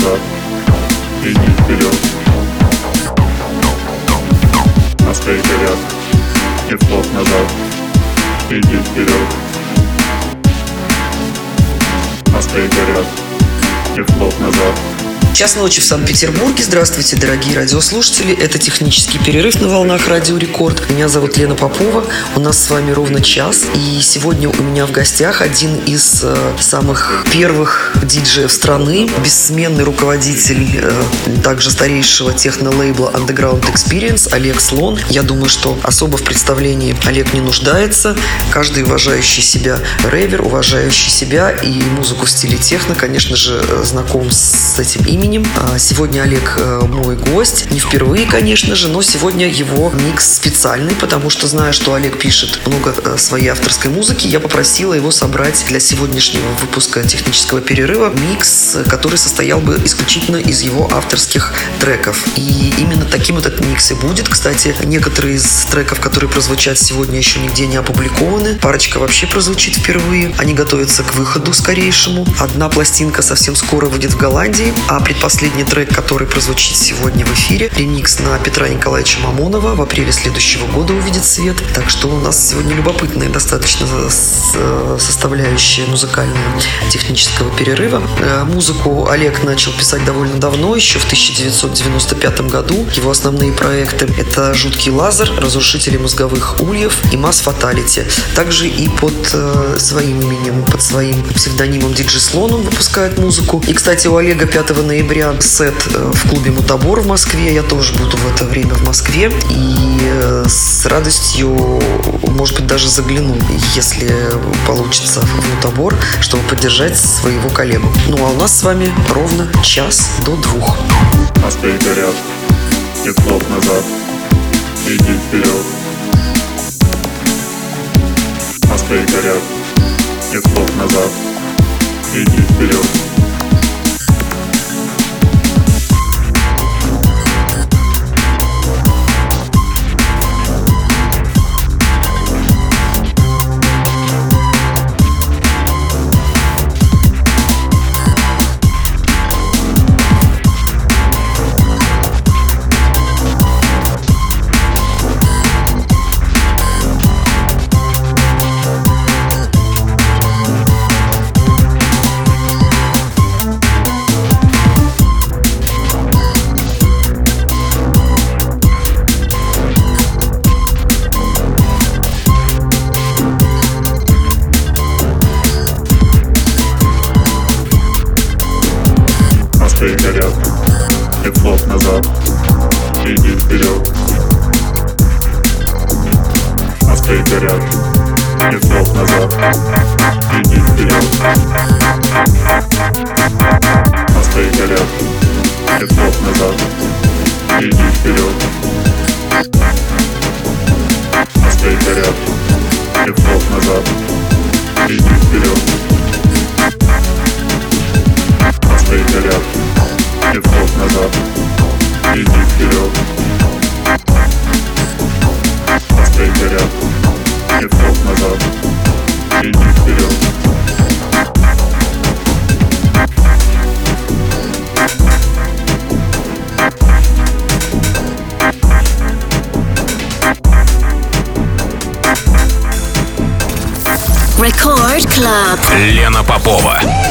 назад, иди вперед. Москвы горят, и вход назад, иди вперед. Москвы горят, и вход назад, Час ночи в Санкт-Петербурге. Здравствуйте, дорогие радиослушатели. Это технический перерыв на волнах Радио Рекорд. Меня зовут Лена Попова. У нас с вами ровно час. И сегодня у меня в гостях один из э, самых первых диджеев страны, бессменный руководитель э, также старейшего техно-лейбла Underground Experience Олег Слон. Я думаю, что особо в представлении Олег не нуждается. Каждый уважающий себя рейвер, уважающий себя и музыку в стиле техно, конечно же, э, знаком с этим именем. А Сегодня Олег э, мой гость. Не впервые, конечно же, но сегодня его микс специальный, потому что знаю, что Олег пишет много э, своей авторской музыки. Я попросила его собрать для сегодняшнего выпуска технического перерыва микс, который состоял бы исключительно из его авторских треков. И именно таким этот микс и будет. Кстати, некоторые из треков, которые прозвучат сегодня, еще нигде не опубликованы. Парочка вообще прозвучит впервые. Они готовятся к выходу скорейшему. Одна пластинка совсем скоро выйдет в Голландии, а предпоследний трек, который прозвучит сегодня в эфире, ремикс на Петра Николаевича Мамонова в апреле следующего года увидит свет. Так что у нас сегодня любопытная достаточно э, составляющая музыкального технического перерыва. Э, Музыку Олег начал писать довольно давно, еще в 1995 году. Его основные проекты – это «Жуткий лазер», «Разрушители мозговых ульев» и «Масс Фаталити». Также и под э, своим именем, под своим псевдонимом Диджи Слон он выпускает музыку. И, кстати, у Олега 5 ноября сет э, в клубе «Мутабор» в Москве. Я тоже буду в это время в Москве. И э, с радостью, может быть, даже загляну, если получится в «Мутабор», чтобы поддержать своего коллегу. Ну, а у нас с вами ровно час до двух. Москвы горят, вход назад, иди вперед. Москвы горят, вход назад, иди вперед. Club. Лена Попова.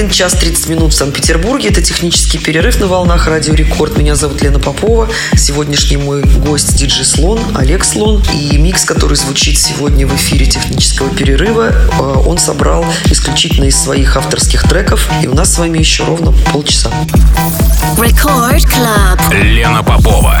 1 час 30 минут в Санкт-Петербурге. Это технический перерыв на волнах Радио Рекорд. Меня зовут Лена Попова. Сегодняшний мой гость диджей Слон, Олег Слон. И микс, который звучит сегодня в эфире технического перерыва, э, он собрал исключительно из своих авторских треков. И у нас с вами еще ровно полчаса. Record Club. Лена Попова.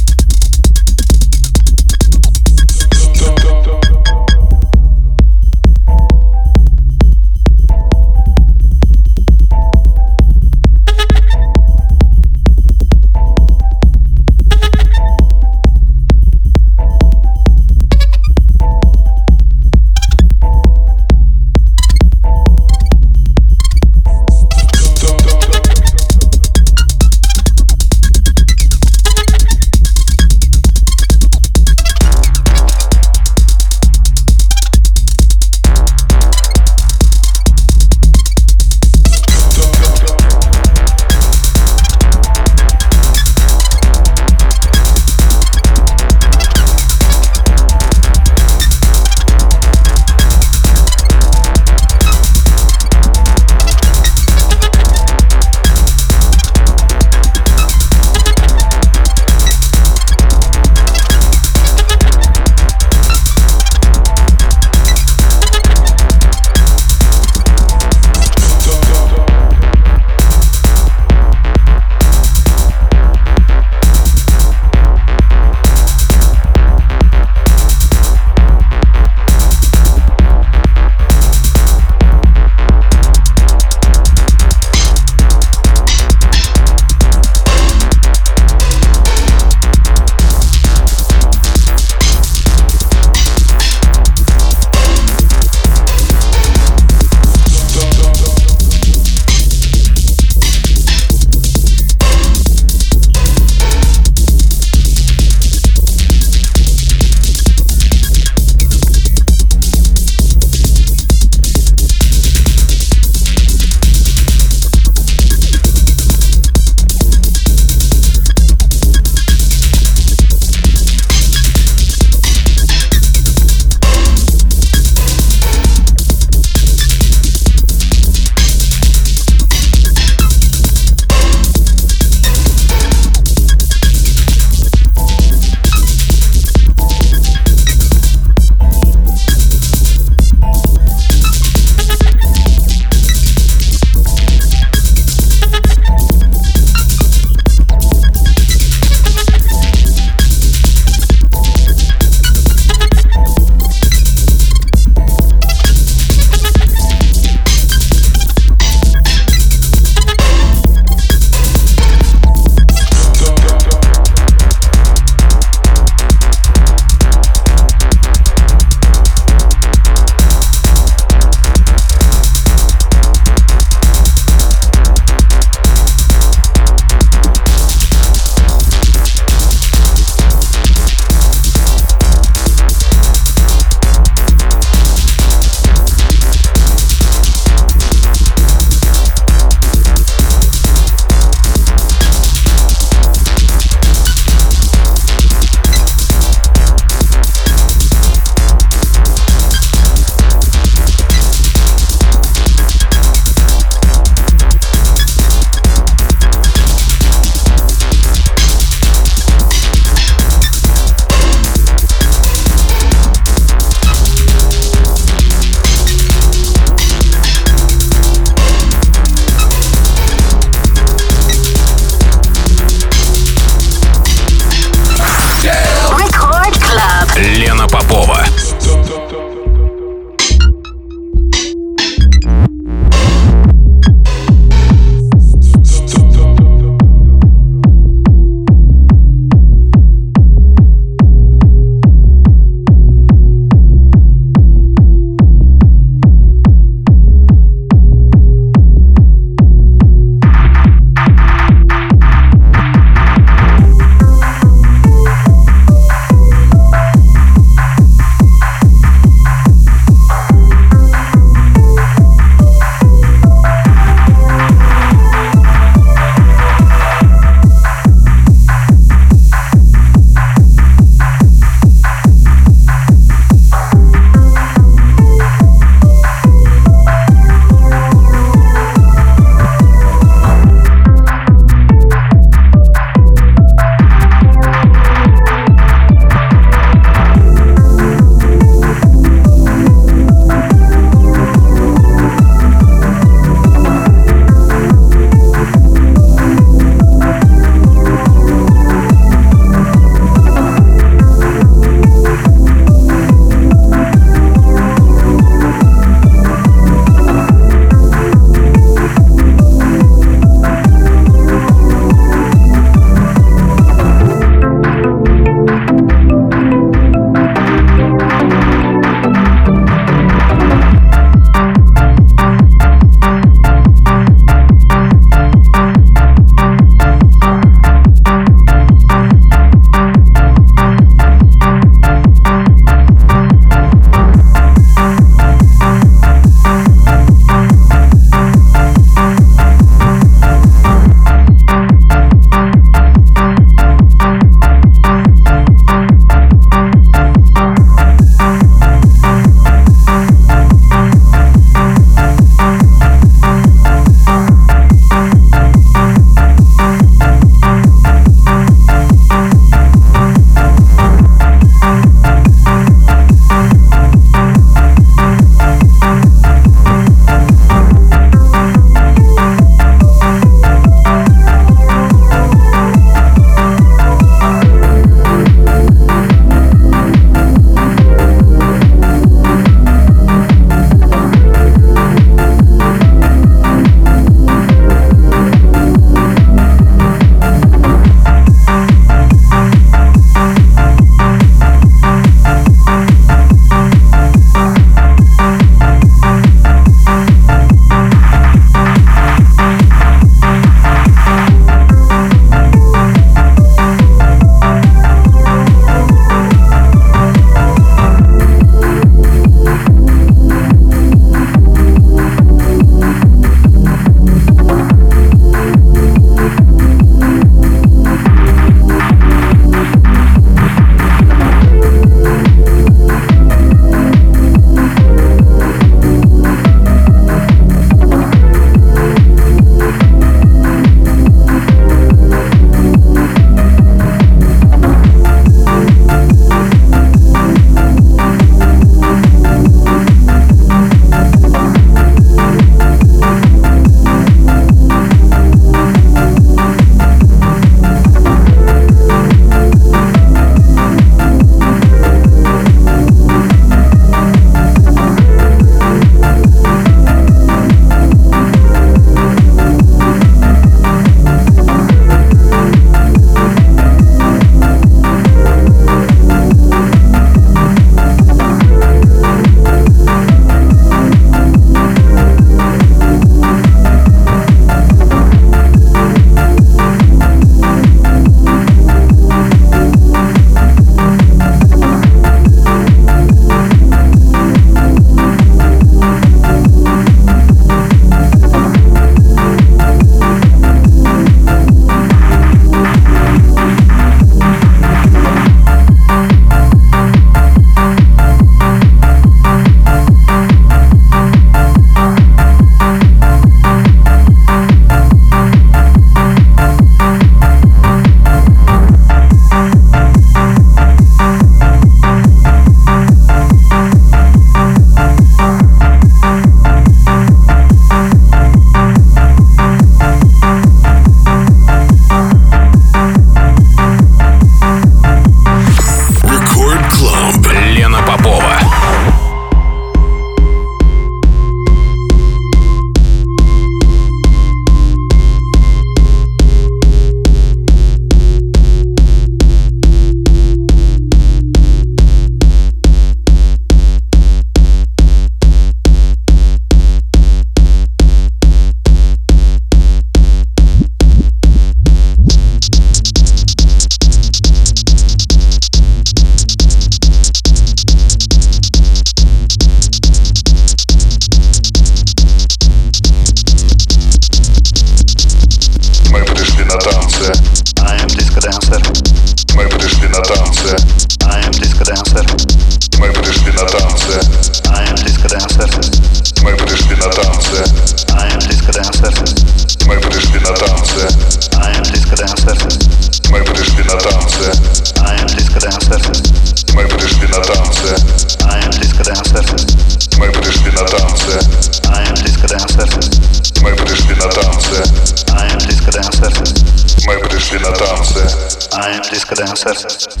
conocernos.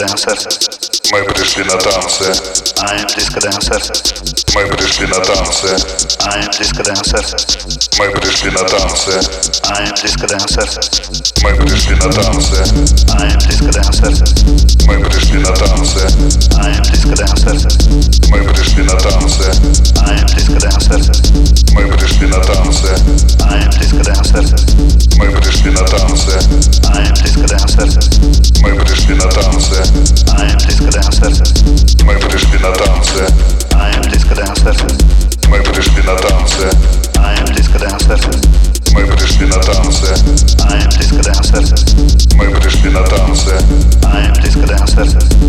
dancer. Мы пришли на танцы. I am disco dancer. Мы пришли на танцы. I am disco dancer. Мы пришли на танцы. I am disco dancer. Мы пришли на танцы. I am disco dancer. Мы пришли на танцы. I am disco dancer. Мы пришли на танцы. I am disco dancer. Мы пришли на танцы. I am disco dancer. Мы пришли на танцы. I am disco dancer. Мы пришли на танцы. I am disco dancer. Мы пришли на танцы. I am disco dancer. Мы пришли на танцы. Мы пришли на танцы. I am disco dancer, Мы пришли на танцы. I am disco dancer.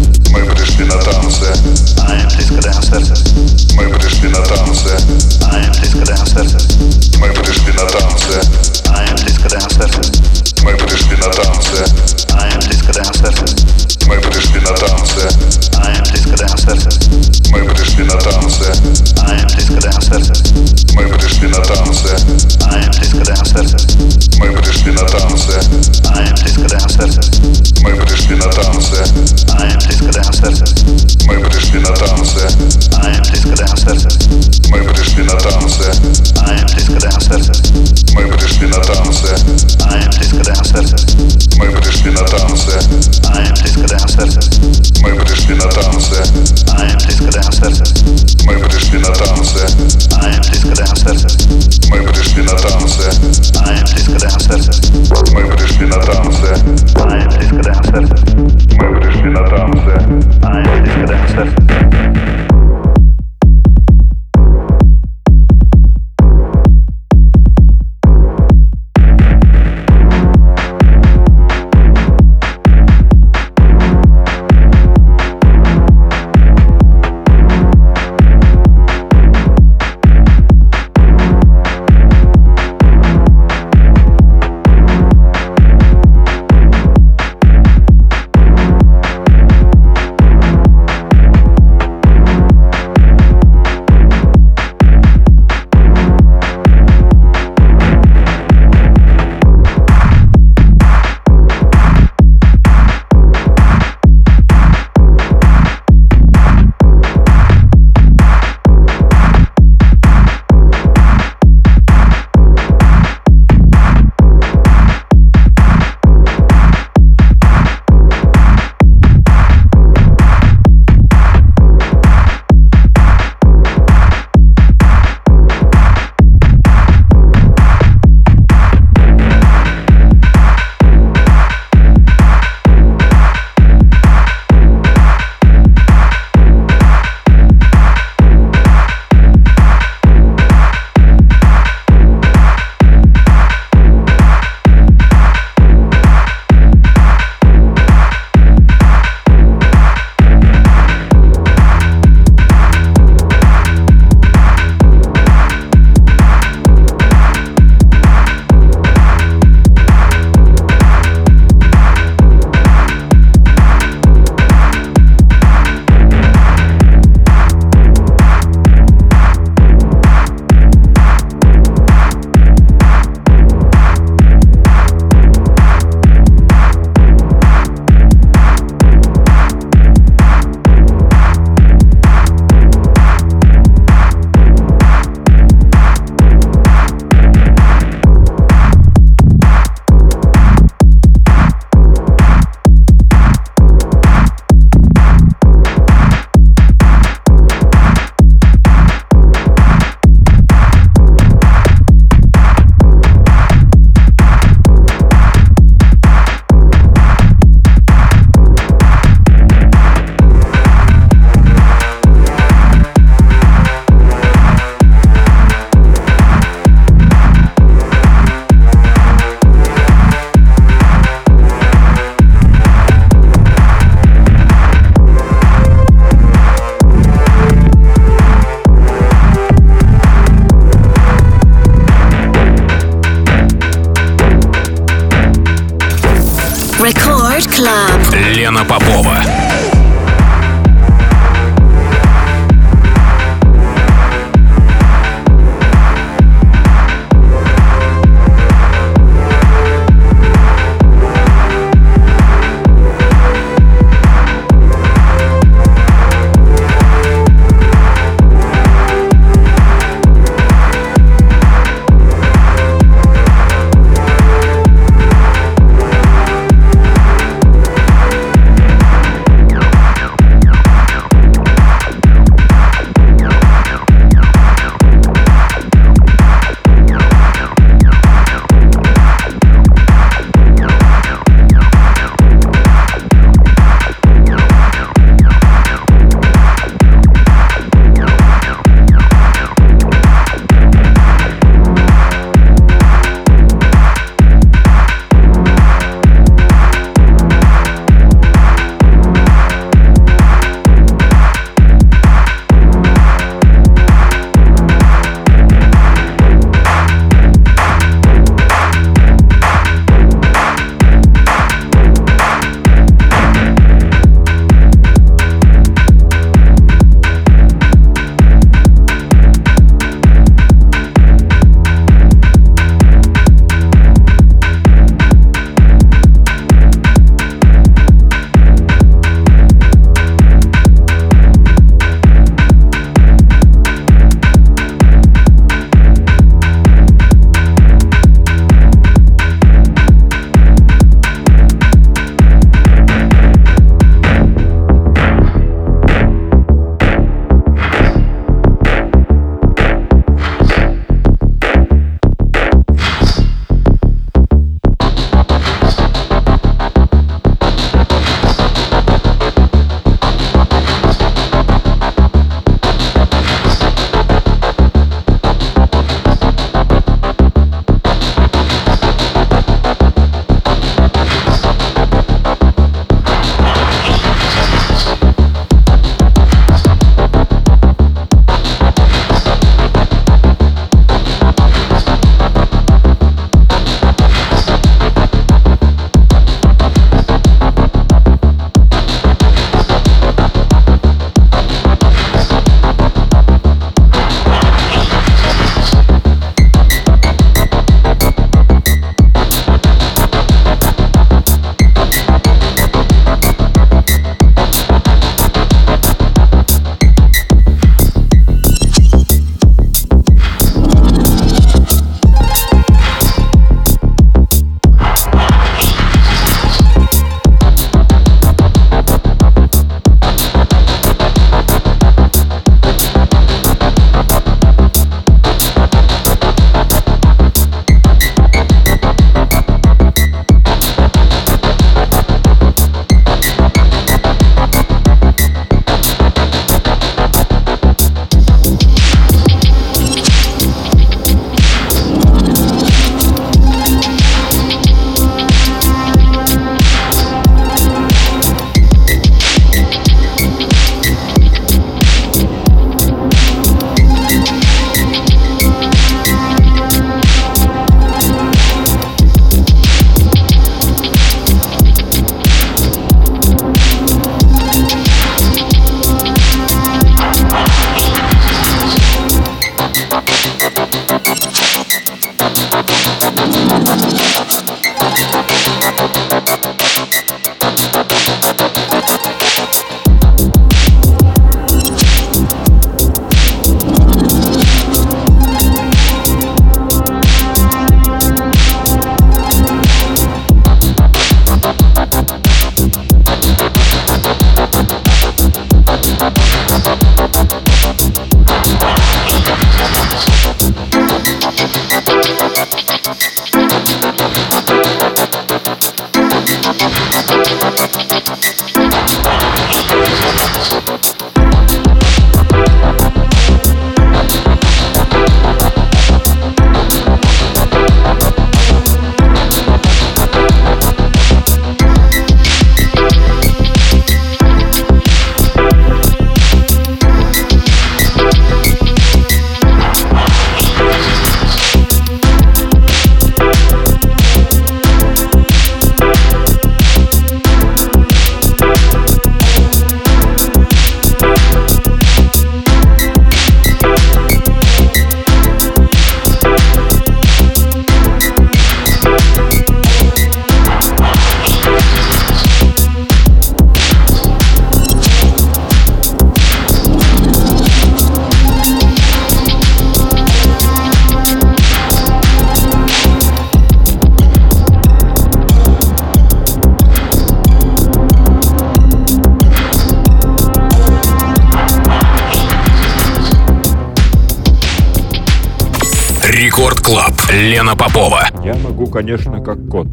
Лена Попова. Я могу, конечно, как кот.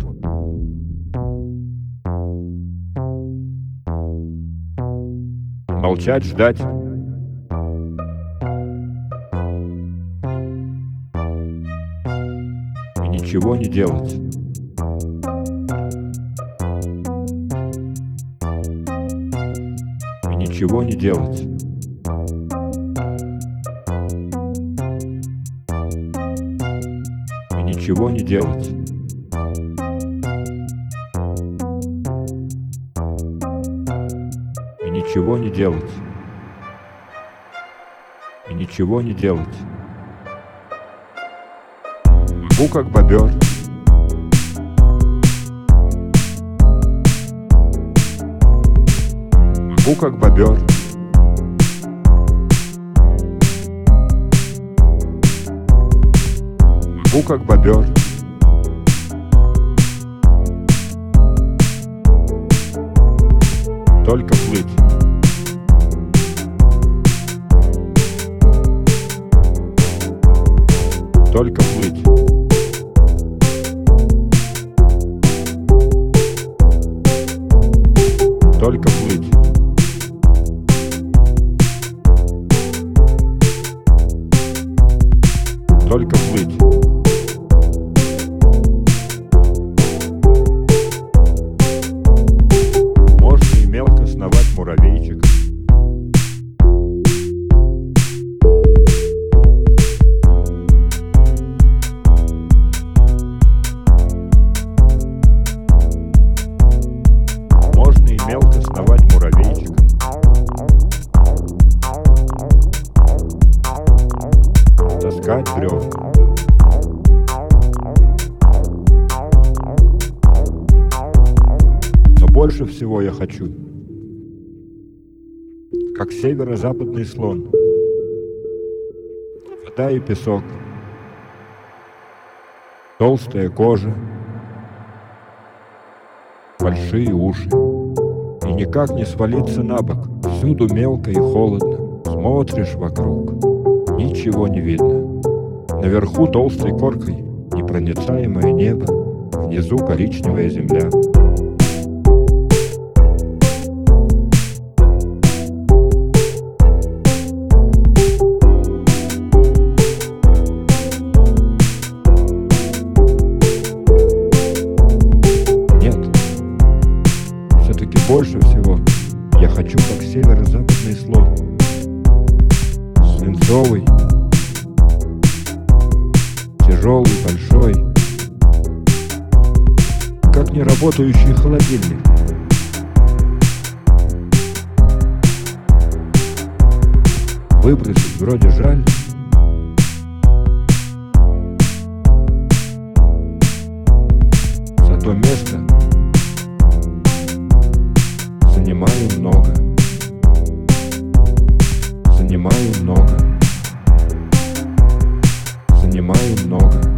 Молчать, ждать. И ничего не делать. И ничего не делать. Ничего не делать. И ничего не делать. И ничего не делать. Могу как бобер. Могу как бобер. Могу как бобер. Только плыть. Северо-западный слон. Вода и песок. Толстая кожа. Большие уши. И никак не свалиться на бок. Всюду мелко и холодно. Смотришь вокруг. Ничего не видно. Наверху толстой коркой непроницаемое небо. Внизу коричневая земля. Много. Занимаю много. Занимаю много.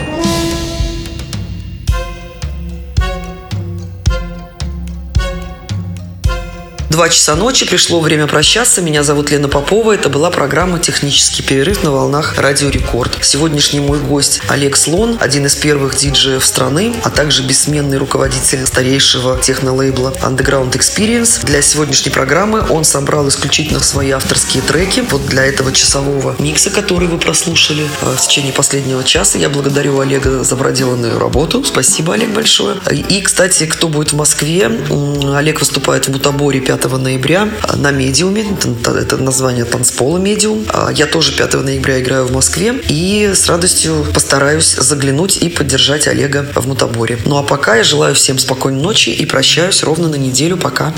Два часа ночи, пришло время прощаться. Меня зовут Лена Попова. Это была программа «Технический перерыв» на волнах Радио Рекорд. Сегодняшний мой гость Олег Слон, один из первых диджеев страны, а также бессменный руководитель старейшего технолейбла Underground Experience. Для сегодняшней программы он собрал исключительно свои авторские треки. Вот для этого часового микса, который вы прослушали э, в течение последнего часа. Я благодарю Олега за проделанную работу. Спасибо, Олег, большое. И, кстати, кто будет в Москве, Олег выступает в Бутаборе 5 5 ноября на медиуме. Это, название танцпола медиум. А Я тоже 5 ноября играю в Москве и с радостью постараюсь заглянуть и поддержать Олега в Мутаборе. Ну а пока я желаю всем спокойной ночи и прощаюсь ровно на неделю. Пока.